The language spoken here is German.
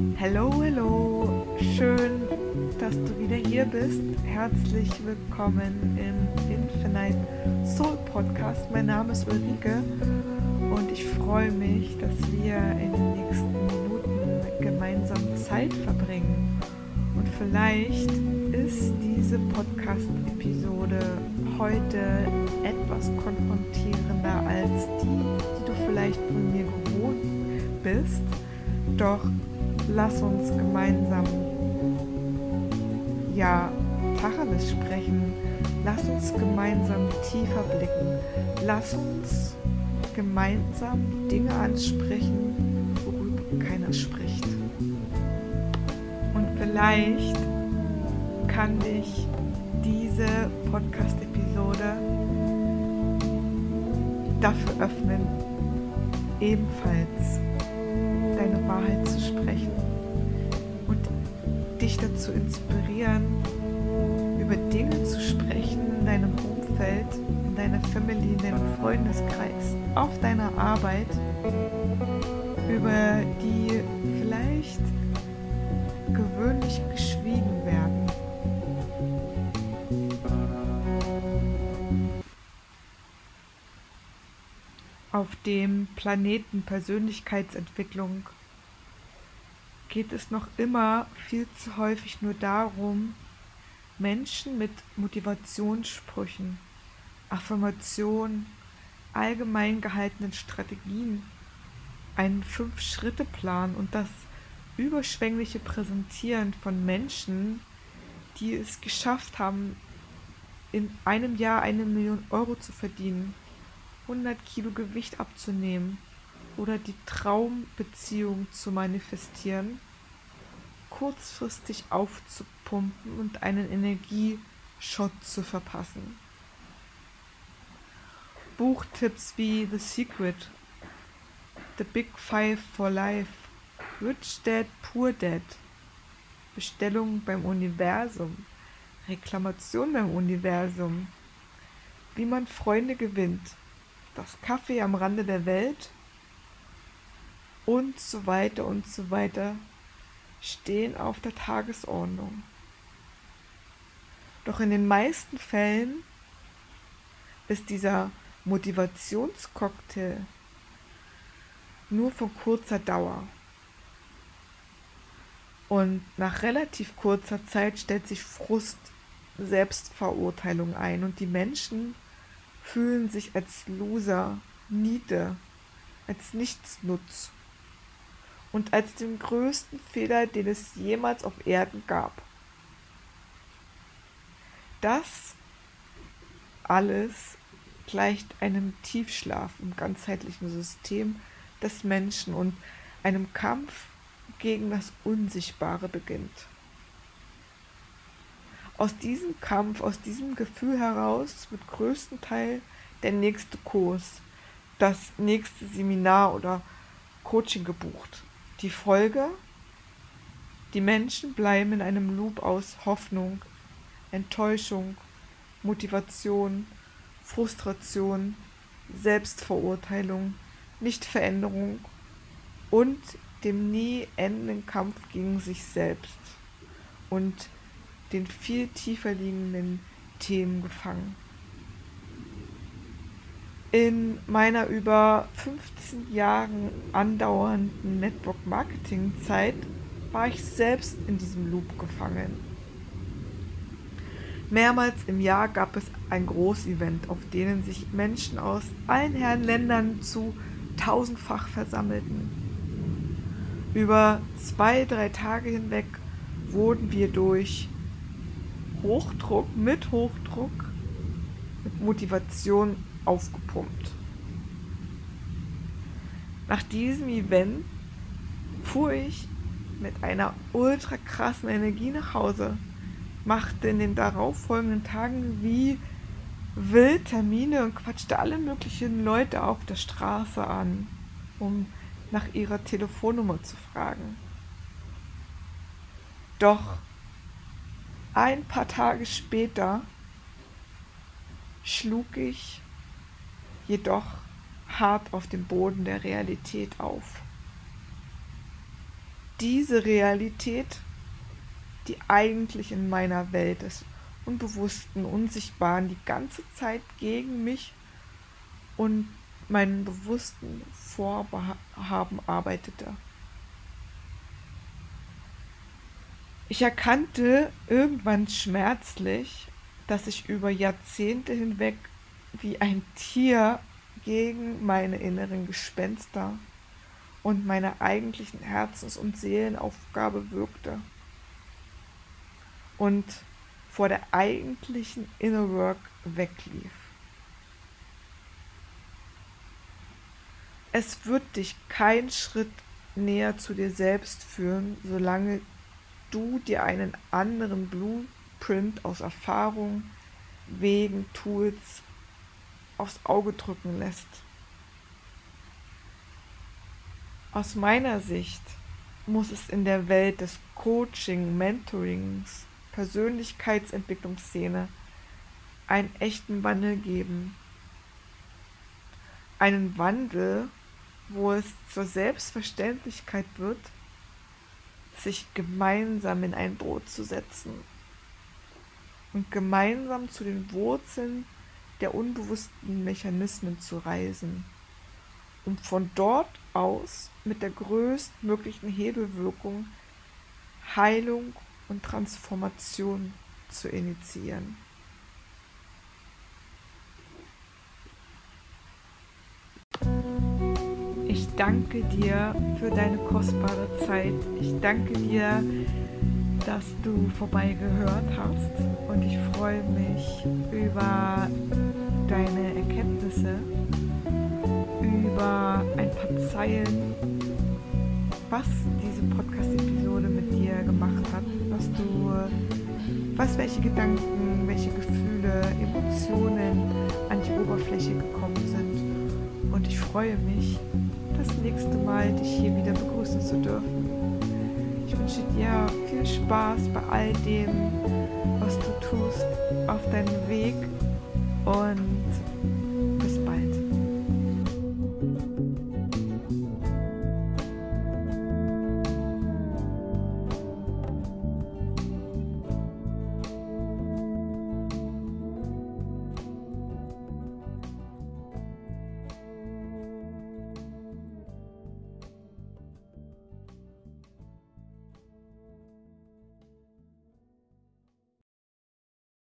Hallo, hallo, schön, dass du wieder hier bist. Herzlich willkommen im Infinite Soul Podcast. Mein Name ist Ulrike und ich freue mich, dass wir in den nächsten Minuten gemeinsam Zeit verbringen. Und vielleicht ist diese Podcast-Episode heute etwas konfrontierender als die, die du vielleicht von mir gewohnt bist. Doch lass uns gemeinsam ja Tacheles sprechen. Lass uns gemeinsam tiefer blicken. Lass uns gemeinsam Dinge ansprechen, worüber keiner spricht. Und vielleicht kann dich diese Podcast-Episode dafür öffnen, ebenfalls deine Wahrheit zu sprechen und dich dazu inspirieren, über Dinge zu sprechen in deinem Umfeld, in deiner Family, in deinem Freundeskreis, auf deiner Arbeit, über die vielleicht gewöhnlich geschwiegen werden. Auf dem Planeten Persönlichkeitsentwicklung geht es noch immer viel zu häufig nur darum, Menschen mit Motivationssprüchen, Affirmationen, allgemein gehaltenen Strategien, einen Fünf-Schritte-Plan und das überschwängliche Präsentieren von Menschen, die es geschafft haben, in einem Jahr eine Million Euro zu verdienen 100 Kilo Gewicht abzunehmen oder die Traumbeziehung zu manifestieren, kurzfristig aufzupumpen und einen Energieschott zu verpassen. Buchtipps wie The Secret, The Big Five for Life, Rich Dad, Poor Dad, Bestellung beim Universum, Reklamation beim Universum, wie man Freunde gewinnt, das Kaffee am Rande der Welt und so weiter und so weiter stehen auf der Tagesordnung. Doch in den meisten Fällen ist dieser Motivationscocktail nur von kurzer Dauer. Und nach relativ kurzer Zeit stellt sich Frust, Selbstverurteilung ein und die Menschen fühlen sich als Loser, Niete, als Nichtsnutz und als den größten Fehler, den es jemals auf Erden gab. Das alles gleicht einem Tiefschlaf im ganzheitlichen System des Menschen und einem Kampf gegen das Unsichtbare beginnt aus diesem Kampf, aus diesem Gefühl heraus wird größtenteils der nächste Kurs, das nächste Seminar oder Coaching gebucht. Die Folge? Die Menschen bleiben in einem Loop aus Hoffnung, Enttäuschung, Motivation, Frustration, Selbstverurteilung, Nichtveränderung und dem nie endenden Kampf gegen sich selbst und den viel tiefer liegenden Themen gefangen. In meiner über 15 Jahren andauernden Network Marketing Zeit war ich selbst in diesem Loop gefangen. Mehrmals im Jahr gab es ein Großevent, auf denen sich Menschen aus allen Herren Ländern zu tausendfach versammelten. Über zwei, drei Tage hinweg wurden wir durch Hochdruck, mit Hochdruck, mit Motivation aufgepumpt. Nach diesem Event fuhr ich mit einer ultra krassen Energie nach Hause, machte in den darauffolgenden Tagen wie wild Termine und quatschte alle möglichen Leute auf der Straße an, um nach ihrer Telefonnummer zu fragen. Doch ein paar Tage später schlug ich jedoch hart auf dem Boden der Realität auf. diese Realität, die eigentlich in meiner Welt des Unbewussten, Unsichtbaren die ganze Zeit gegen mich und meinen bewussten Vorhaben arbeitete. Ich erkannte irgendwann schmerzlich, dass ich über Jahrzehnte hinweg wie ein Tier gegen meine inneren Gespenster und meine eigentlichen Herzens- und Seelenaufgabe wirkte und vor der eigentlichen Inner Work weglief. Es wird dich kein Schritt näher zu dir selbst führen, solange du dir einen anderen Blueprint aus Erfahrung, Wegen, Tools aufs Auge drücken lässt. Aus meiner Sicht muss es in der Welt des Coaching, Mentorings, Persönlichkeitsentwicklungsszene einen echten Wandel geben. Einen Wandel, wo es zur Selbstverständlichkeit wird, sich gemeinsam in ein Boot zu setzen und gemeinsam zu den Wurzeln der unbewussten Mechanismen zu reisen, um von dort aus mit der größtmöglichen Hebelwirkung Heilung und Transformation zu initiieren. Ich danke dir für deine kostbare Zeit. Ich danke dir, dass du vorbeigehört hast und ich freue mich über Zeilen, was diese Podcast-Episode mit dir gemacht hat, was du, was welche Gedanken, welche Gefühle, Emotionen an die Oberfläche gekommen sind. Und ich freue mich, das nächste Mal dich hier wieder begrüßen zu dürfen. Ich wünsche dir viel Spaß bei all dem, was du tust auf deinem Weg und